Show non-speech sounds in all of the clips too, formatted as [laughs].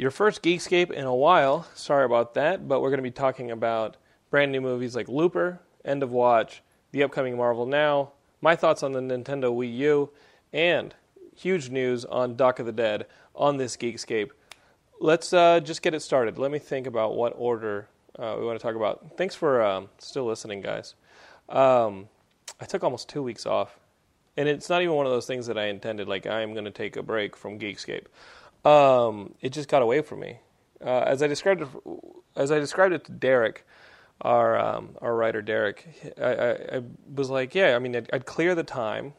your first Geekscape in a while. Sorry about that, but we're going to be talking about brand new movies like Looper, End of Watch, the upcoming Marvel Now, my thoughts on the Nintendo Wii U, and huge news on Doc of the Dead on this Geekscape. Let's uh, just get it started. Let me think about what order uh, we want to talk about. Thanks for um, still listening, guys. Um, I took almost two weeks off, and it's not even one of those things that I intended. Like I'm going to take a break from Geekscape. Um, it just got away from me. Uh, as I described it, as I described it to Derek, our um, our writer Derek, I, I, I, was like, yeah, I mean, I'd, I'd, clear the time,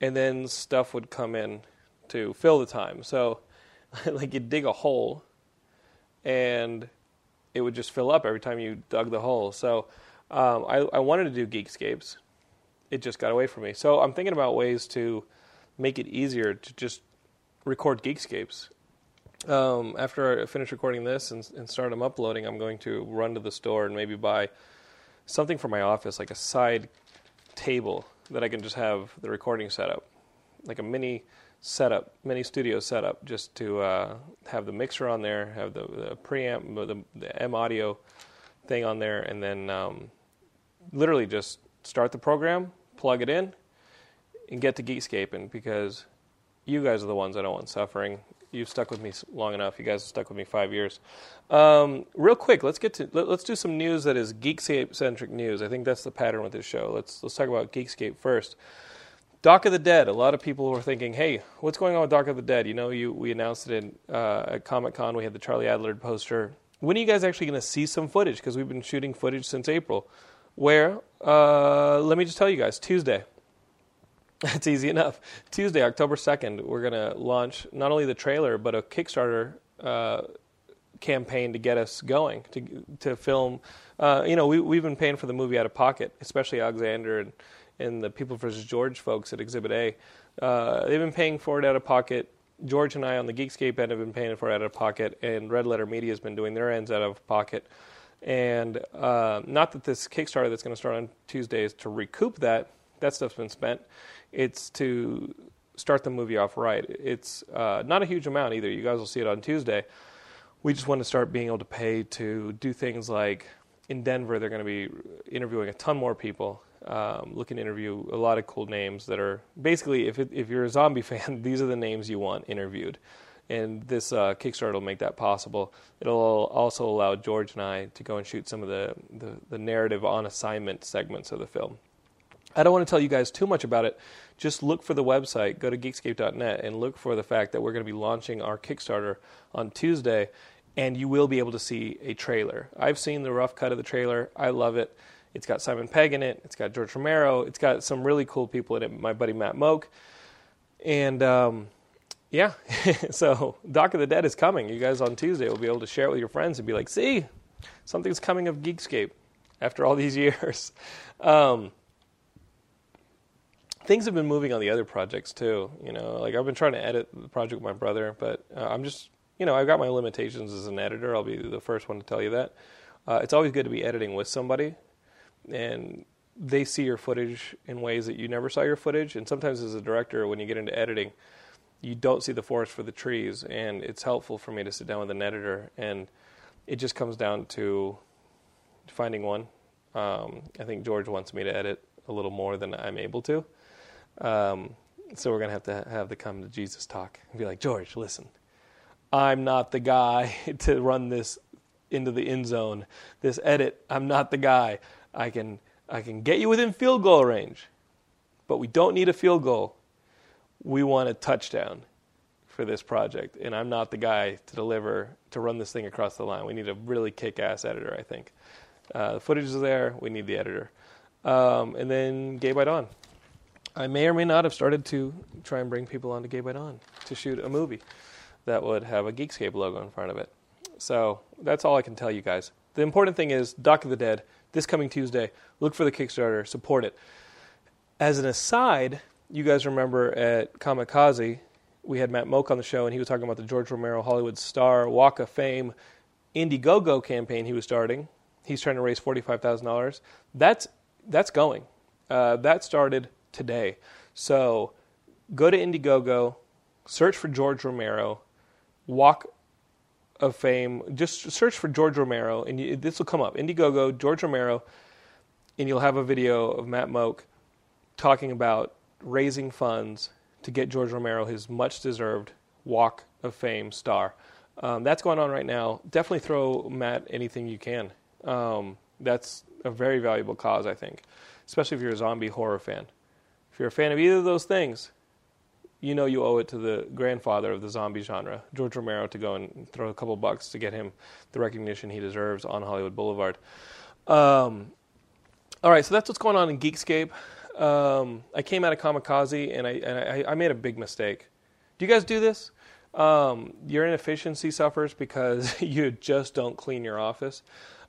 and then stuff would come in to fill the time. So, [laughs] like, you'd dig a hole, and it would just fill up every time you dug the hole. So, um, I, I wanted to do Geekscapes. It just got away from me. So, I'm thinking about ways to make it easier to just record Geekscapes. Um, after I finish recording this and, and start them uploading, I'm going to run to the store and maybe buy something for my office, like a side table that I can just have the recording setup, like a mini setup, mini studio setup, just to uh, have the mixer on there, have the, the preamp, the, the M audio thing on there, and then um, literally just start the program, plug it in, and get to Geekscaping because you guys are the ones I don't want suffering you've stuck with me long enough. You guys have stuck with me five years. Um, real quick, let's get to let, us do some news that is Geekscape centric news. I think that's the pattern with this show. Let's let's talk about Geekscape first. Doc of the Dead. A lot of people were thinking, "Hey, what's going on with Doc of the Dead?" You know, you we announced it in, uh, at Comic Con. We had the Charlie Adlard poster. When are you guys actually going to see some footage? Because we've been shooting footage since April. Where? Uh, let me just tell you guys. Tuesday, [laughs] That's easy enough. Tuesday, October 2nd, we're going to launch not only the trailer, but a Kickstarter uh, campaign to get us going, to, to film. Uh, you know, we, we've been paying for the movie out of pocket, especially Alexander and, and the People vs. George folks at Exhibit A. Uh, they've been paying for it out of pocket. George and I on the Geekscape end have been paying for it out of pocket, and Red Letter Media has been doing their ends out of pocket. And uh, not that this Kickstarter that's going to start on Tuesday is to recoup that, that stuff's been spent it's to start the movie off right. It's uh, not a huge amount either. You guys will see it on Tuesday. We just want to start being able to pay to do things like in Denver, they're going to be interviewing a ton more people, um, looking to interview a lot of cool names that are basically, if, it, if you're a zombie [laughs] fan, these are the names you want interviewed. And this uh, Kickstarter will make that possible. It'll also allow George and I to go and shoot some of the, the, the narrative on assignment segments of the film. I don't want to tell you guys too much about it. Just look for the website, go to geekscape.net, and look for the fact that we're going to be launching our Kickstarter on Tuesday, and you will be able to see a trailer. I've seen the rough cut of the trailer. I love it. It's got Simon Pegg in it. It's got George Romero. It's got some really cool people in it. My buddy Matt Mogk, and um, yeah. [laughs] so Doc of the Dead is coming. You guys on Tuesday will be able to share it with your friends and be like, "See, something's coming of Geekscape after all these [laughs] years." Um, things have been moving on the other projects too. You know, like I've been trying to edit the project with my brother, but uh, I'm just, you know, I've got my limitations as an editor. I'll be the first one to tell you that. Uh, it's always good to be editing with somebody, and they see your footage in ways that you never saw your footage. And sometimes, as a director, when you get into editing, you don't see the forest for the trees, and it's helpful for me to sit down with an editor, and it just comes down to finding one. Um, I think George wants me to edit a little more than I'm able to. Um, so we're going to have to have the come to Jesus talk and be like, George, listen, I'm not the guy [laughs] to run this into the end zone. This edit, I'm not the guy. I can I can get you within field goal range, but we don't need a field goal. We want a touchdown for this project, and I'm not the guy to deliver to run this thing across the line. We need a really kick-ass editor, I think. Uh, the footage is there. We need the editor, um, and then Gay by Dawn. I may or may not have started to try and bring people onto Gay by Dawn to shoot a movie that would have a Geekscape logo in front of it. So that's all I can tell you guys. The important thing is Doc of the Dead, this coming Tuesday. Look for the Kickstarter, support it. As an aside, you guys remember at Comikaze, we had Matt Mogk on the show, and he was talking about the George Romero Hollywood Star Walk of Fame Indiegogo campaign he was starting. He's trying to raise $45,000. That's, that's going. Uh, that started today. So go to Indiegogo, search for George Romero, walk of Fame. Just search for George Romero, and you, this will come up. Indiegogo, George Romero, and you'll have a video of Matt Mogk talking about raising funds to get George Romero his much deserved Walk of Fame star. Um, that's going on right now. Definitely throw Matt anything you can. Um, that's a very valuable cause, I think, especially if you're a zombie horror fan. If you're a fan of either of those things, you know you owe it to the grandfather of the zombie genre, George Romero, to go and throw a couple bucks to get him the recognition he deserves on Hollywood Boulevard. Um, all right, so that's what's going on in Geekscape. Um, I came out of Comikaze and I, and I, I made a big mistake. Do you guys do this? Um, your inefficiency suffers because [laughs] you just don't clean your office.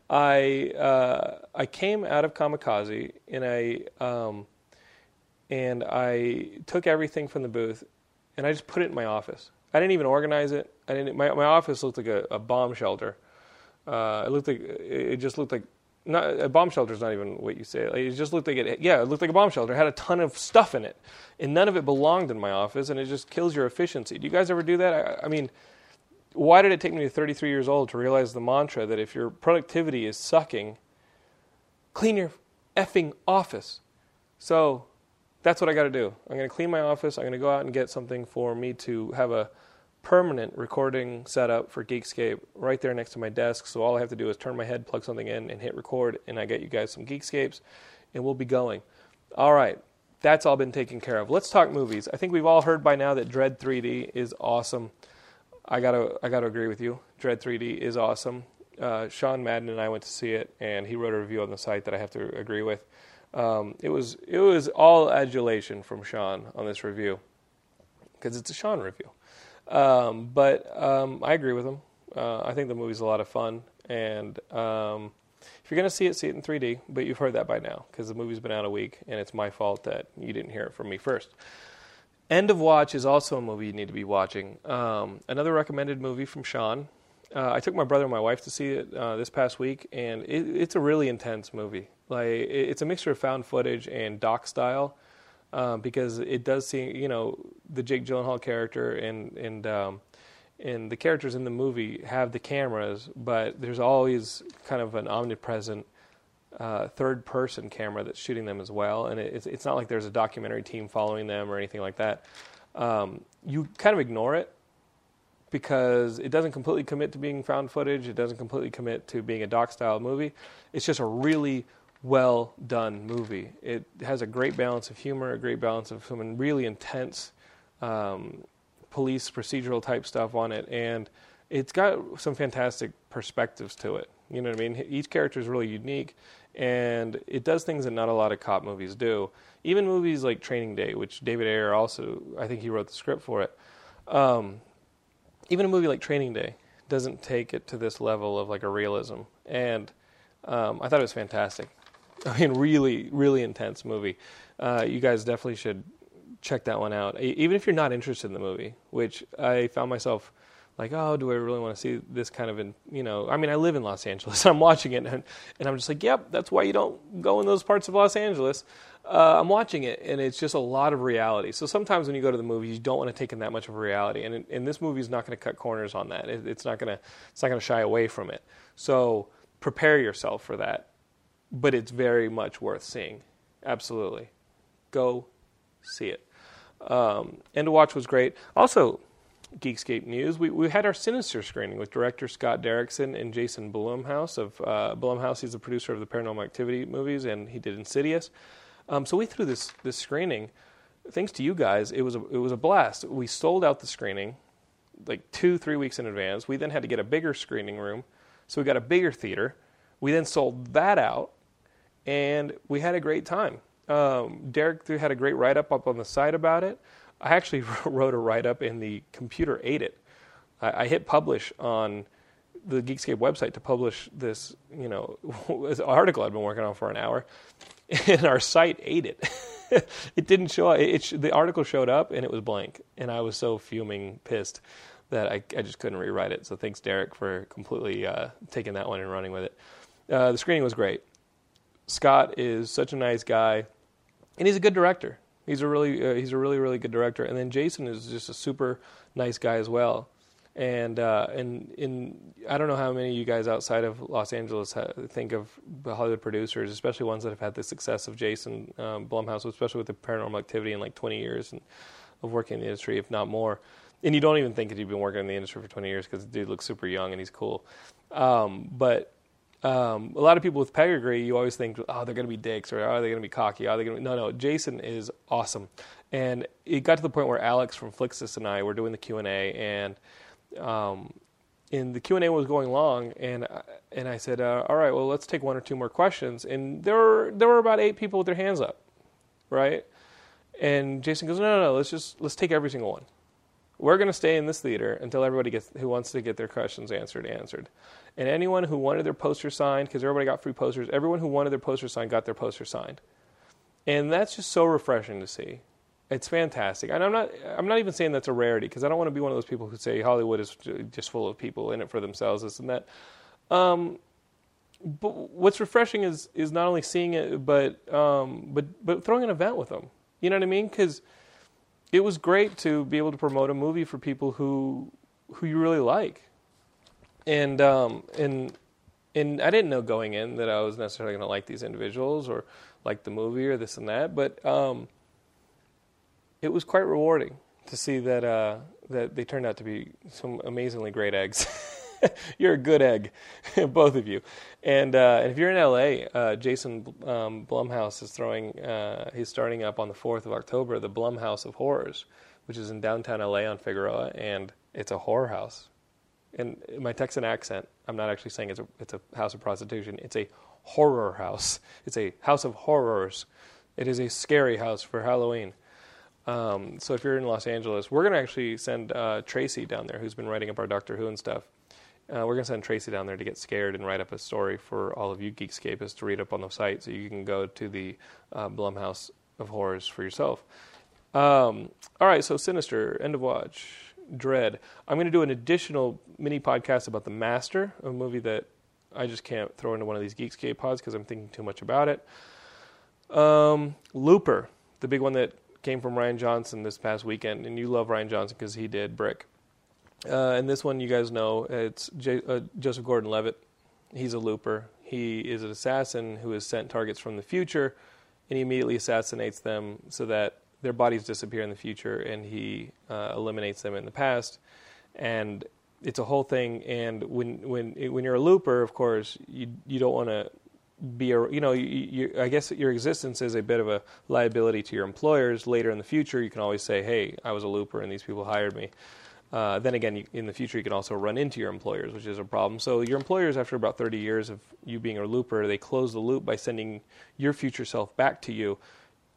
I uh, I came out of Comikaze and I um, and I took everything from the booth and I just put it in my office. I didn't even organize it. I didn't. My my office looked like a, a bomb shelter. Uh, it looked like it just looked like not a bomb shelter is not even what you say. it just looked like it. Yeah, it looked like a bomb shelter. It had a ton of stuff in it, and none of it belonged in my office, and it just kills your efficiency. Do you guys ever do that? I, I mean, why did it take me to 33 years old to realize the mantra that if your productivity is sucking, clean your effing office? So that's what I got to do. I'm going to clean my office. I'm going to go out and get something for me to have a permanent recording setup for Geekscape right there next to my desk. So all I have to do is turn my head, plug something in, and hit record, and I get you guys some Geekscapes, and we'll be going. All right, that's all been taken care of. Let's talk movies. I think we've all heard by now that Dredd 3D is awesome. I gotta, I gotta agree with you. Dredd 3D is awesome. Uh, Sean Madden and I went to see it, and he wrote a review on the site that I have to agree with. Um, it was, it was all adulation from Sean on this review because it's a Sean review. Um, but um, I agree with him. Uh, I think the movie's a lot of fun, and um, if you're going to see it, see it in 3D. But you've heard that by now because the movie's been out a week, and it's my fault that you didn't hear it from me first. End of Watch is also a movie you need to be watching. Um, another recommended movie from Sean. Uh, I took my brother and my wife to see it uh, this past week, and it, it's a really intense movie. Like it's a mixture of found footage and doc style um, because it does seem, you know, the Jake Gyllenhaal character and and um, and the characters in the movie have the cameras, but there's always kind of an omnipresent uh, third person camera that's shooting them as well, and it, it's it's not like there's a documentary team following them or anything like that. Um, you kind of ignore it because it doesn't completely commit to being found footage. It doesn't completely commit to being a doc style movie. It's just a really well done movie. It has a great balance of humor, a great balance of some really intense um, police procedural type stuff on it, and it's got some fantastic perspectives to it. You know what I mean? Each character is really unique, and it does things that not a lot of cop movies do. Even movies like Training Day, which David Ayer also, I think he wrote the script for it. Um, even a movie like Training Day doesn't take it to this level of like a realism, and um, I thought it was fantastic. [laughs] I mean, really, really intense movie. Uh, you guys definitely should check that one out, even if you're not interested in the movie. Which I found myself like, oh, do I really want to see this kind of, in, you know? I mean, I live in Los Angeles. [laughs] I'm watching it, and, and I'm just like, yep, that's why you don't go in those parts of Los Angeles. Uh, I'm watching it, and it's just a lot of reality. So sometimes when you go to the movies, you don't want to take in that much of reality, and and this movie is not going to cut corners on that. It, it's not going to it's not going to shy away from it. So prepare yourself for that but it's very much worth seeing. Absolutely. Go see it. Um, End of Watch was great. Also, Geekscape news, we, we had our Sinister screening with director Scott Derrickson and Jason Blumhouse of uh, Blumhouse. He's the producer of the Paranormal Activity movies, and he did Insidious. Um, so we threw this this screening. Thanks to you guys, it was a, it was a blast. We sold out the screening like two three weeks in advance. We then had to get a bigger screening room, so we got a bigger theater. We then sold that out, and we had a great time. Um, Derek had a great write up up on the site about it. I actually [laughs] wrote a write up, and the computer ate it. I, I, hit publish on the Geekscape website to publish this, you know, [laughs] article I'd been working on for an hour, [laughs] and our site ate it. it didn't show. It, it, the article showed up, and it was blank, and I was so fuming, pissed that I, I just couldn't rewrite it. So thanks, Derek, for completely uh, taking that one and running with it. Uh, the screening was great. Scott is such a nice guy, and he's a good director. He's a really uh, he's a really really good director. And then Jason is just a super nice guy as well. And uh, and in I don't know how many of you guys outside of Los Angeles ha- think of Hollywood producers, especially ones that have had the success of Jason um, Blumhouse, especially with the Paranormal Activity in like 20 years and of working in the industry, if not more. And you don't even think that you've been working in the industry for 20 years because the dude looks super young and he's cool. Um, but um, a lot of people with pedigree, you always think, oh, they're going to be dicks or oh, they're going to be cocky. Are they going to? No, no. Jason is awesome, and it got to the point where Alex from Flixus and I were doing the Q and A, and um, and the Q and A was going long, and and I said, uh, all right, well, let's take one or two more questions, and there were there were about eight people with their hands up, right? And Jason goes, no, no, no, let's just let's take every single one. We're going to stay in this theater until everybody gets who wants to get their questions answered answered. And anyone who wanted their poster signed, because everybody got free posters, everyone who wanted their poster signed got their poster signed. And that's just so refreshing to see. It's fantastic. And I'm not I'm not even saying that's a rarity because I don't want to be one of those people who say Hollywood is just full of people in it for themselves, this and that. Um, but what's refreshing is is not only seeing it, but um, but but throwing an event with them. You know what I mean? Because it was great to be able to promote a movie for people who who you really like and um, and and I didn't know going in that I was necessarily going to like these individuals or like the movie or this and that, but um, it was quite rewarding to see that uh, that they turned out to be some amazingly great eggs. [laughs] [laughs] You're a good egg, [laughs] both of you. And, uh, and if you're in LA, uh, Jason um, Blumhouse is throwing. Uh, he's starting up on the fourth of October, the Blumhouse of Horrors, which is in downtown LA on Figueroa, and it's a horror house in my Texan accent, I'm not actually saying it's a, it's a house of prostitution. It's a horror house. [laughs] It's a house of horrors. It is a scary house for Halloween. Um, so if you're in Los Angeles, we're going to actually send uh, Tracy down there, who's been writing up our Doctor Who and stuff. Uh, we're going to send Tracy down there to get scared and write up a story for all of you Geekscapists to read up on the site so you can go to the uh, Blumhouse of Horrors for yourself. Um, all right, so Sinister, end of watch. Dredd. I'm going to do an additional mini podcast about The Master, a movie that I just can't throw into one of these Geekscape pods because I'm thinking too much about it. Um, Looper, the big one that came from Rian Johnson this past weekend, and you love Rian Johnson because he did Brick. Uh, and this one, you guys know, it's J- uh, Joseph Gordon-Levitt. He's a looper. He is an assassin who has sent targets from the future, and he immediately assassinates them so that their bodies disappear in the future, and he uh, eliminates them in the past. And it's a whole thing. And when when when you're a looper, of course, you you don't want to be a you know you, you, I guess your existence is a bit of a liability to your employers. Later in the future, you can always say, "Hey, I was a looper, and these people hired me." Uh, then again, you, in the future, you can also run into your employers, which is a problem. So your employers, after about 30 years of you being a looper, they close the loop by sending your future self back to you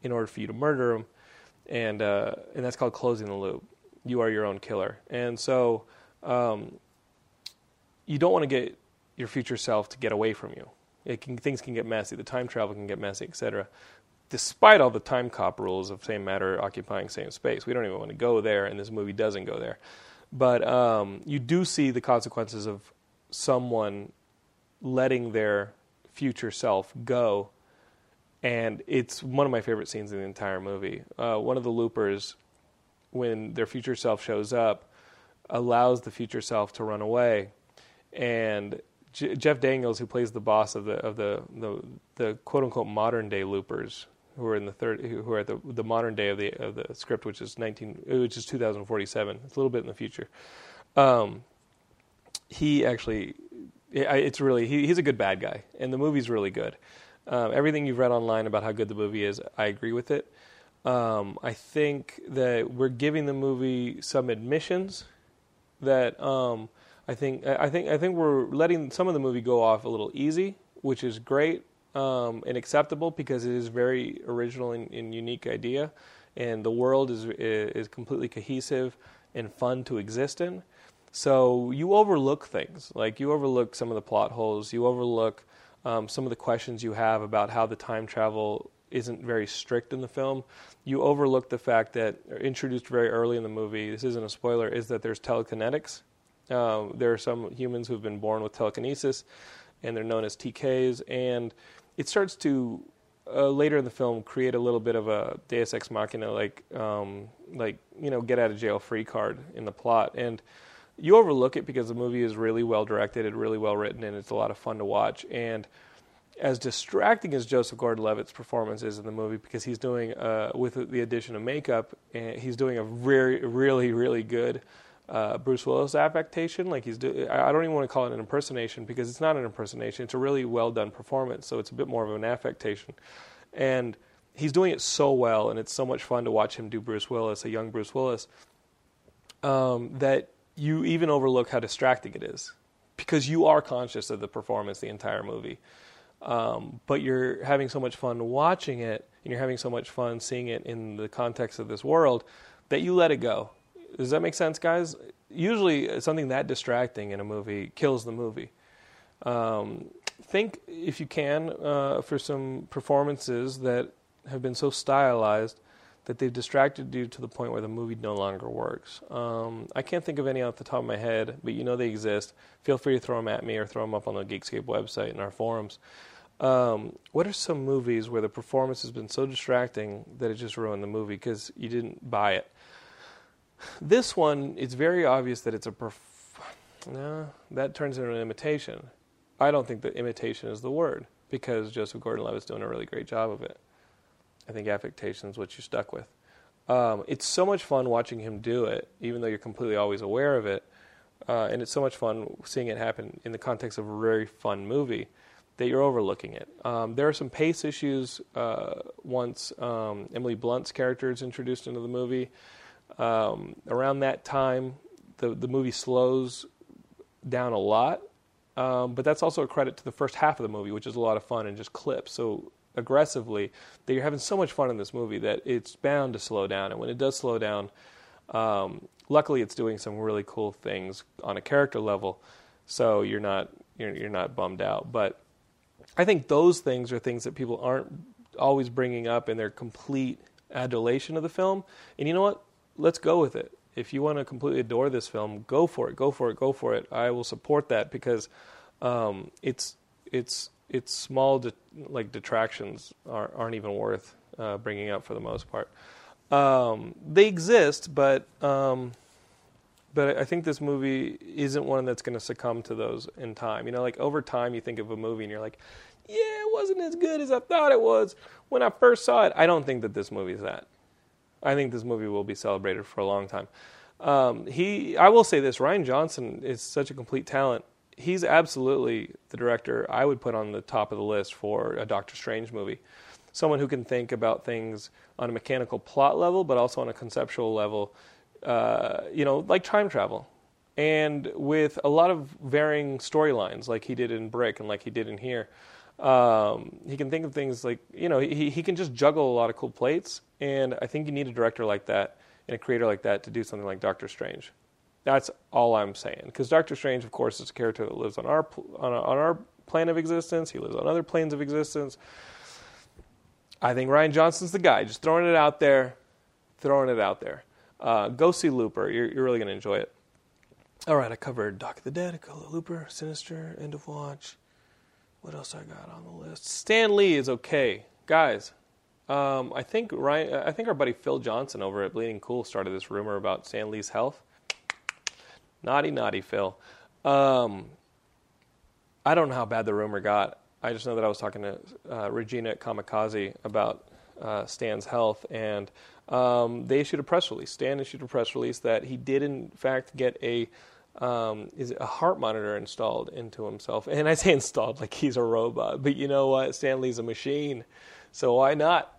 in order for you to murder them and uh, and that's called closing the loop. You are your own killer, and so um, you don't want to get your future self to get away from you. Can, things can get messy. The time travel can get messy, etc. Despite all the time cop rules of same matter occupying same space, we don't even want to go there, and this movie doesn't go there. But um, you do see the consequences of someone letting their future self go and it's one of my favorite scenes in the entire movie. Uh, one of the loopers, when their future self shows up, allows the future self to run away, and J- Jeff Daniels, who plays the boss of the of the the, the quote unquote modern day loopers, who are in the third, who are at the the modern day of the of the script, which is nineteen, which is two thousand forty seven. It's a little bit in the future. Um, he actually, it's really he, he's a good bad guy, and the movie's really good. Um, everything you've read online about how good the movie is, I agree with it. Um, I think that we're giving the movie some admissions that um, I think I think I think we're letting some of the movie go off a little easy, which is great um, and acceptable because it is very original and, and, unique idea, and the world is is completely cohesive and fun to exist in. So you overlook things like you overlook some of the plot holes, you overlook um, some of the questions you have about how the time travel isn't very strict in the film. You overlook the fact that introduced very early in the movie. This isn't a spoiler. Is that there's telekinetics. Uh, there are some humans who've been born with telekinesis, and they're known as TKs. And it starts to uh, later in the film create a little bit of a Deus ex machina, like um, like you know, get out of jail free card in the plot. And you overlook it because the movie is really well directed and really well written, and it's a lot of fun to watch. And as distracting as Joseph Gordon-Levitt's performance is in the movie, because he's doing uh, with the addition of makeup, and he's doing a very, really, really good uh, Bruce Willis affectation. Like he's, do- I don't even want to call it an impersonation because it's not an impersonation. It's a really well done performance. So it's a bit more of an affectation, and he's doing it so well, and it's so much fun to watch him do Bruce Willis, a young Bruce Willis, um, that you even overlook how distracting it is because you are conscious of the performance the entire movie. Um, but you're having so much fun watching it, and you're having so much fun seeing it in the context of this world that you let it go does that make sense, guys? Usually, something that distracting in a movie kills the movie. Um, think, if you can, uh, for some performances that have been so stylized that they've distracted you to the point where the movie no longer works. Um, I can't think of any off the top of my head, but you know they exist. Feel free to throw them at me or throw them up on the Geekscape website and our forums. Um, what are some movies where the performance has been so distracting that it just ruined the movie because you didn't buy it? This one, it's very obvious that it's a. Perf- no, that turns into an imitation. I don't think that imitation is the word because Joseph Gordon-Levitt's doing a really great job of it. I think affectation is what you're stuck with. Um, it's so much fun watching him do it, even though you're completely always aware of it. Uh, and it's so much fun seeing it happen in the context of a very fun movie that you're overlooking it. Um, there are some pace issues uh, once um, Emily Blunt's character is introduced into the movie. Um, around that time, the the movie slows down a lot, um, but that's also a credit to the first half of the movie, which is a lot of fun and just clips so aggressively that you're having so much fun in this movie that it's bound to slow down. And when it does slow down, um, luckily it's doing some really cool things on a character level, so you're not you're, you're not bummed out. But I think those things are things that people aren't always bringing up in their complete adulation of the film. And you know what? Let's go with it. If you want to completely adore this film, go for it, go for it, go for it. I will support that because um, it's it's it's small de- like detractions are, aren't even worth uh, bringing up for the most part. Um, they exist, but um, but I think this movie isn't one that's going to succumb to those in time. You know, like over time, you think of a movie and you're like, yeah, it wasn't as good as I thought it was when I first saw it. I don't think that this movie is that. I think this movie will be celebrated for a long time. Um, he, I will say this: Rian Johnson is such a complete talent. He's absolutely the director I would put on the top of the list for a Doctor Strange movie. Someone who can think about things on a mechanical plot level, but also on a conceptual level. Uh, you know, like time travel, and with a lot of varying storylines, like he did in Brick and like he did in here. Um, he can think of things like you know he he can just juggle a lot of cool plates, and I think you need a director like that and a creator like that to do something like Doctor Strange. That's all I'm saying. Because Doctor Strange, of course, is a character that lives on our on, a, on our plane of existence. He lives on other planes of existence. I think Rian Johnson's the guy. Just throwing it out there, throwing it out there. Uh, go see Looper. You're, you're really going to enjoy it. All right, I covered Doc the Dead, Looper, Sinister, End of Watch. What else I got on the list? Stan Lee is okay, guys. Um, I think Ryan, I think our buddy Phil Johnson over at Bleeding Cool started this rumor about Stan Lee's health. Naughty, naughty Phil. Um, I don't know how bad the rumor got. I just know that I was talking to uh, Regina at Comikaze about uh, Stan's health, and um, they issued a press release. Stan issued a press release that he did, in fact, get a um, is a heart monitor installed into himself. And I say installed like he's a robot, but you know what? Stan Lee's a machine, so why not?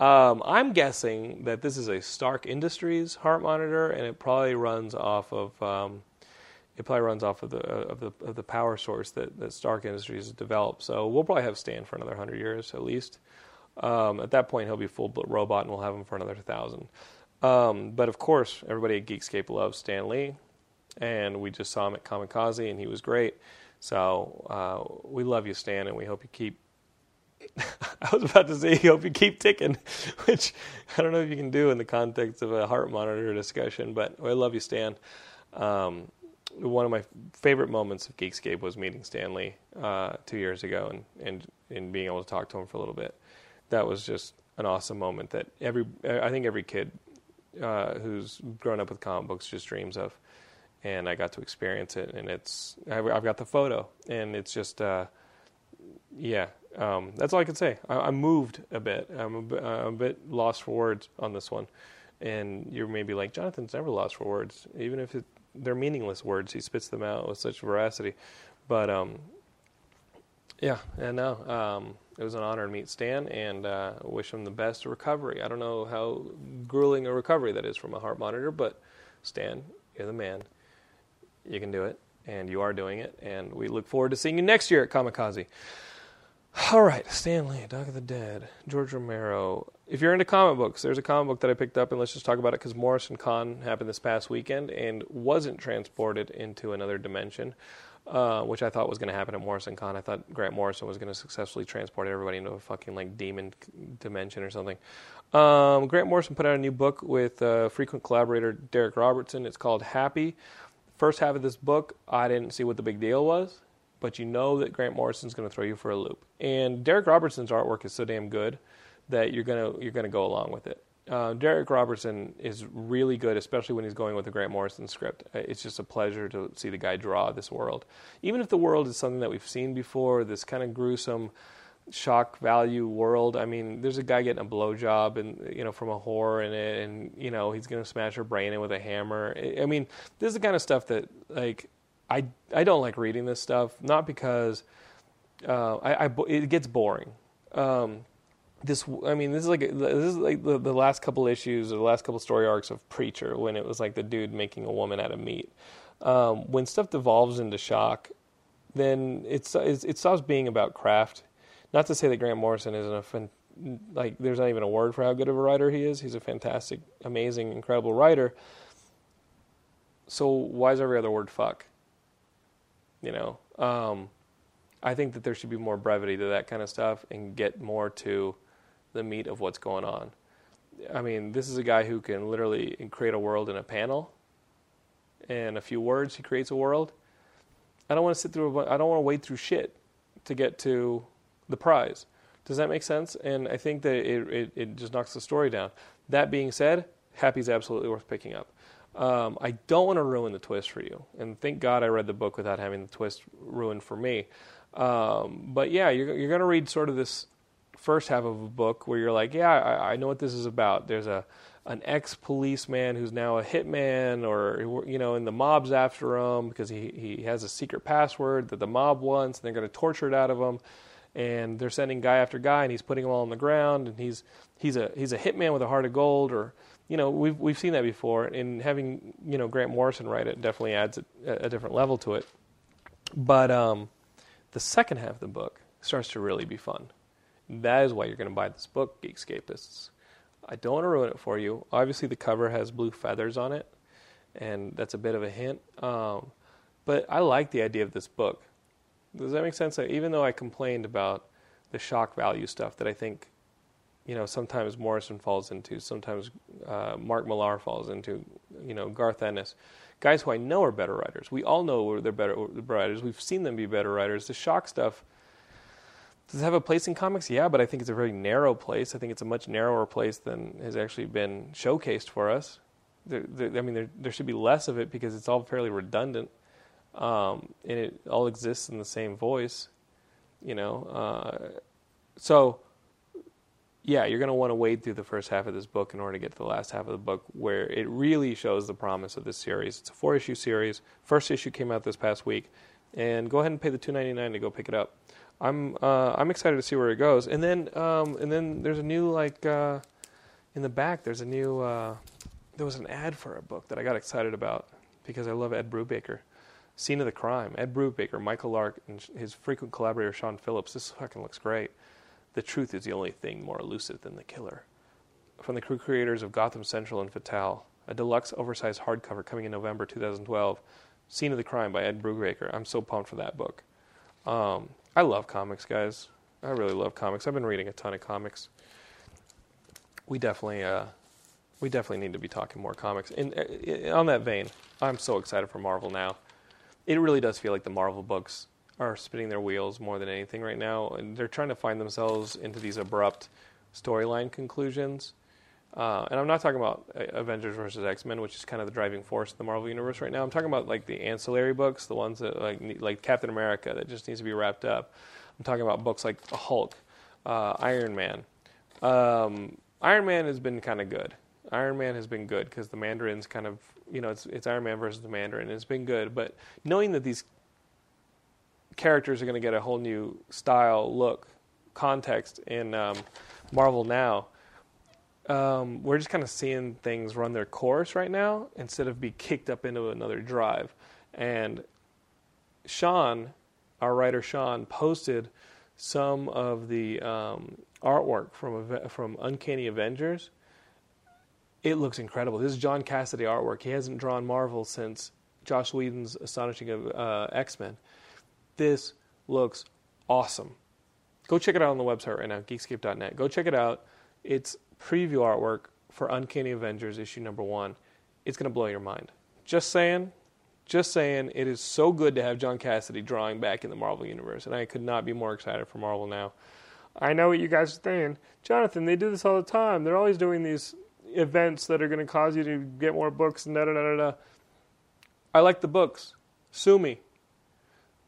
Um, I'm guessing that this is a Stark Industries heart monitor, and it probably runs off of um, it probably runs off of the of the of the power source that, that Stark Industries has developed. So we'll probably have Stan for another hundred years at least. Um, at that point, he'll be full robot, and we'll have him for another thousand. Um, but of course, everybody at Geekscape loves Stan Lee and we just saw him at Comikaze, and he was great. So uh, we love you, Stan, and we hope you keep. [laughs] I was about to say, hope you keep ticking, [laughs] which I don't know if you can do in the context of a heart monitor discussion, but I love you, Stan. Um, one of my favorite moments of Geekscape was meeting Stan Lee uh, two years ago and, and, and being able to talk to him for a little bit. That was just an awesome moment that every I think every kid uh, who's grown up with comic books just dreams of and I got to experience it, and it's I've, got the photo, and it's just uh, yeah, um, that's all I can say. I, am moved a bit. I'm a bit, a bit lost for words on this one, and you're maybe like Jonathan's never lost for words, even if it, they're meaningless words. He spits them out with such veracity, but um, yeah, and no, um, it was an honor to meet Stan, and uh, wish him the best recovery. I don't know how grueling a recovery that is from a heart monitor, but Stan, you're the man. You can do it, and you are doing it, and we look forward to seeing you next year at Comikaze. All right, Stan Lee, Doc of the Dead, George Romero. If you're into comic books, there's a comic book that I picked up, and let's just talk about it because Morrison Con happened this past weekend and wasn't transported into another dimension, uh, which I thought was going to happen at Morrison Con. I thought Grant Morrison was going to successfully transport everybody into a fucking like demon dimension or something. Um, Grant Morrison put out a new book with uh, frequent collaborator Darick Robertson. It's called Happy. First half of this book, I didn't see what the big deal was, but you know that Grant Morrison's going to throw you for a loop. And Darick Robertson's artwork is so damn good that you're gonna you're gonna go along with it. Uh, Darick Robertson is really good, especially when he's going with the Grant Morrison script. Uh, it's just a pleasure to see the guy draw this world, even if the world is something that we've seen before. This kind of gruesome shock value world. I mean, there's a guy getting a blowjob and you know from a whore in it, and you know he's gonna smash her brain in with a hammer. I mean, this is the kind of stuff that like I I don't like reading this stuff, not because uh, I, I, it gets boring. Um, this I mean this is like this is like the, the last couple issues or the last couple story arcs of Preacher when it was like the dude making a woman out of meat. Um, when stuff devolves into shock, then it's, it's, it stops being about craft. Not to say that Grant Morrison isn't a fan, like there's not even a word for how good of a writer he is. He's a fantastic, amazing, incredible writer. So why is every other word fuck? You know, um, I think that there should be more brevity to that kind of stuff and get more to the meat of what's going on. I mean, this is a guy who can literally create a world in a panel. In a few words, he creates a world. I don't want to sit through. I don't want to wade through shit to get to the prize. Does that make sense? And I think that it, it, it just knocks the story down. That being said, Happy's absolutely worth picking up. Um, I don't want to ruin the twist for you, and thank God I read the book without having the twist ruined for me. Um, but yeah, you're, you're going to read sort of this first half of a book where you're like, yeah, I, I know what this is about. There's a an ex policeman who's now a hitman, or you know, and the mob's after him because he he has a secret password that the mob wants, and they're going to torture it out of him. And they're sending guy after guy, and he's putting them all on the ground, and he's he's a he's a hitman with a heart of gold, or you know, we've we've seen that before. And having you know Grant Morrison write it definitely adds a, a different level to it. But um, the second half of the book starts to really be fun. That is why you're going to buy this book, Geekscapists. I don't want to ruin it for you. Obviously, the cover has blue feathers on it, and that's a bit of a hint. Um, but I like the idea of this book. Does that make sense? Even though I complained about the shock value stuff that I think, you know, sometimes Morrison falls into, sometimes uh, Mark Millar falls into, you know, Garth Ennis guys who I know are better writers. We all know they're better writers. We've seen them be better writers. The shock stuff does it have a place in comics? Yeah, but I think it's a very narrow place. I think it's a much narrower place than has actually been showcased for us. There, there, I mean, there, there should be less of it because it's all fairly redundant, um, and it all exists in the same voice. You know, uh, so yeah, you're going to want to wade through the first half of this book in order to get to the last half of the book, where it really shows the promise of this series. It's a four issue series. First issue came out this past week, and go ahead and pay the two ninety nine to go pick it up. I'm uh, I'm excited to see where it goes. And then um, and then there's a new like uh, in the back. There's a new uh, there was an ad for a book that I got excited about because I love Ed Brubaker. Scene of the Crime. Ed Brubaker, Michael Lark, and his frequent collaborator Sean Phillips. This fucking looks great. The truth is the only thing more elusive than the killer. From the crew creators of Gotham Central and Fatale, a deluxe oversized hardcover coming in November 2012. Scene of the Crime by Ed Brubaker. I'm so pumped for that book. Um, I love comics, guys. I really love comics. I've been reading a ton of comics. We definitely, uh, we definitely need to be talking more comics. And uh, on that vein, I'm so excited for Marvel now. It really does feel like the Marvel books are spinning their wheels more than anything right now, and they're trying to find themselves into these abrupt storyline conclusions. Uh, and I'm not talking about uh, Avengers versus X Men, which is kind of the driving force of the Marvel universe right now. I'm talking about like the ancillary books, the ones that like like Captain America that just needs to be wrapped up. I'm talking about books like Hulk, uh, Iron Man. Um, Iron Man has been kind of good. Iron Man has been good because the Mandarin's kind of you know it's it's Iron Man versus the Mandarin. It's been good, but knowing that these characters are going to get a whole new style, look, context in um, Marvel now, um, we're just kind of seeing things run their course right now instead of be kicked up into another drive. And Sean, our writer Sean, posted some of the um, artwork from from Uncanny Avengers. It looks incredible. This is John Cassaday artwork. He hasn't drawn Marvel since Joss Whedon's Astonishing uh, X Men. This looks awesome. Go check it out on the website right now, geekscape.net. Go check it out. It's preview artwork for Uncanny Avengers issue number one. It's going to blow your mind. Just saying, just saying, it is so good to have John Cassaday drawing back in the Marvel Universe, and I could not be more excited for Marvel now. I know what you guys are saying. Jonathan, they do this all the time. They're always doing these events that are going to cause you to get more books and da da da da. I like the books. Sue me.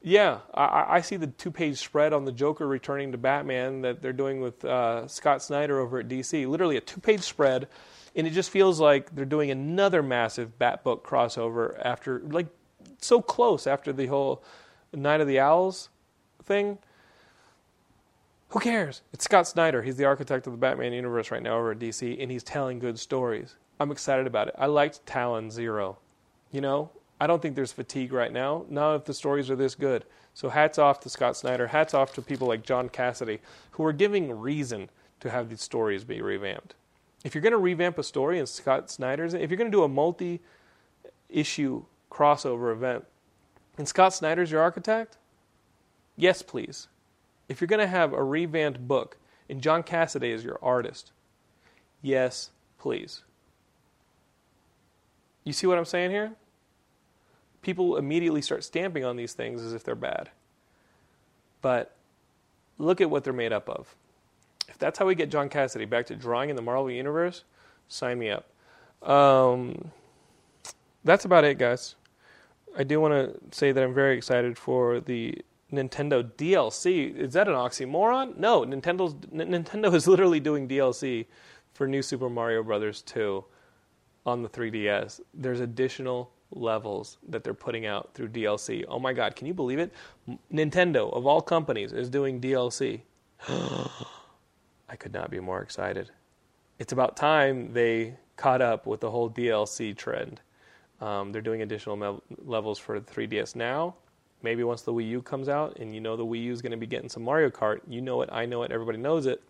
Yeah, I, I see the two-page spread on the Joker returning to Batman that they're doing with uh, Scott Snyder over at DC. Literally a two-page spread, and it just feels like they're doing another massive Bat book crossover after, like, so close after the whole Night of the Owls thing. Who cares? It's Scott Snyder. He's the architect of the Batman universe right now over at DC, and he's telling good stories. I'm excited about it. I liked Talon Zero. You know, I don't think there's fatigue right now. Not if the stories are this good. So hats off to Scott Snyder. Hats off to people like John Cassaday, who are giving reason to have these stories be revamped. If you're going to revamp a story and Scott Snyder's, if you're going to do a multi-issue crossover event, and Scott Snyder's your architect, yes, please. If you're going to have a revamped book and John Cassaday is your artist, yes, please. You see what I'm saying here? people immediately start stamping on these things as if they're bad. But look at what they're made up of. If that's how we get John Cassaday back to drawing in the Marvel Universe, sign me up. Um, that's about it, guys. I do want to say that I'm very excited for the Nintendo DLC. Is that an oxymoron? No, Nintendo's Nintendo is literally doing DLC for New Super Mario Brothers 2 on the 3DS. There's additional levels that they're putting out through DLC. Oh my god, can you believe it? Nintendo, of all companies, is doing DLC. [gasps] I could not be more excited. It's about time they caught up with the whole DLC trend. Um, they're doing additional me- levels for the 3DS now. Maybe once the Wii U comes out and you know the Wii U is going to be getting some Mario Kart, you know it, I know it, everybody knows it.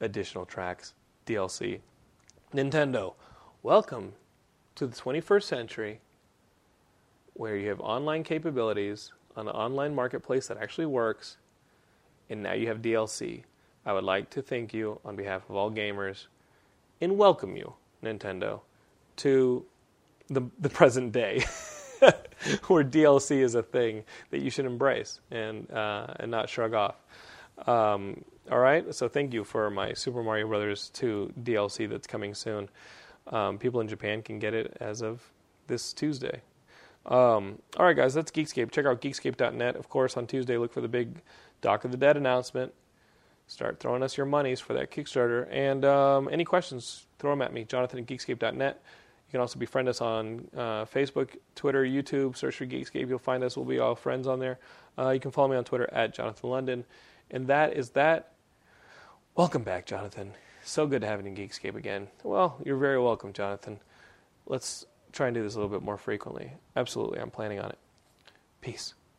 Additional tracks, DLC. Nintendo, welcome to the 21st century where you have online capabilities an online marketplace that actually works, and now you have DLC. I would like to thank you on behalf of all gamers and welcome you, Nintendo, to the, the present day. [laughs] [laughs] where DLC is a thing that you should embrace and uh, and not shrug off. Um, all right, so thank you for my Super Mario Brothers 2 DLC that's coming soon. Um, people in Japan can get it as of this Tuesday. Um, all right, guys, that's Geekscape. Check out geekscape.net. Of course, on Tuesday, look for the big Doc of the Dead announcement. Start throwing us your monies for that Kickstarter. And um, any questions, throw them at me, jonathan at geekscape.net. You can also befriend us on uh, Facebook, Twitter, YouTube. Search for Geekscape. You'll find us. We'll be all friends on there. Uh, you can follow me on Twitter at Jonathan London. And that is that. Welcome back, Jonathan. So good to have you in Geekscape again. Well, you're very welcome, Jonathan. Let's try and do this a little bit more frequently. Absolutely, I'm planning on it. Peace.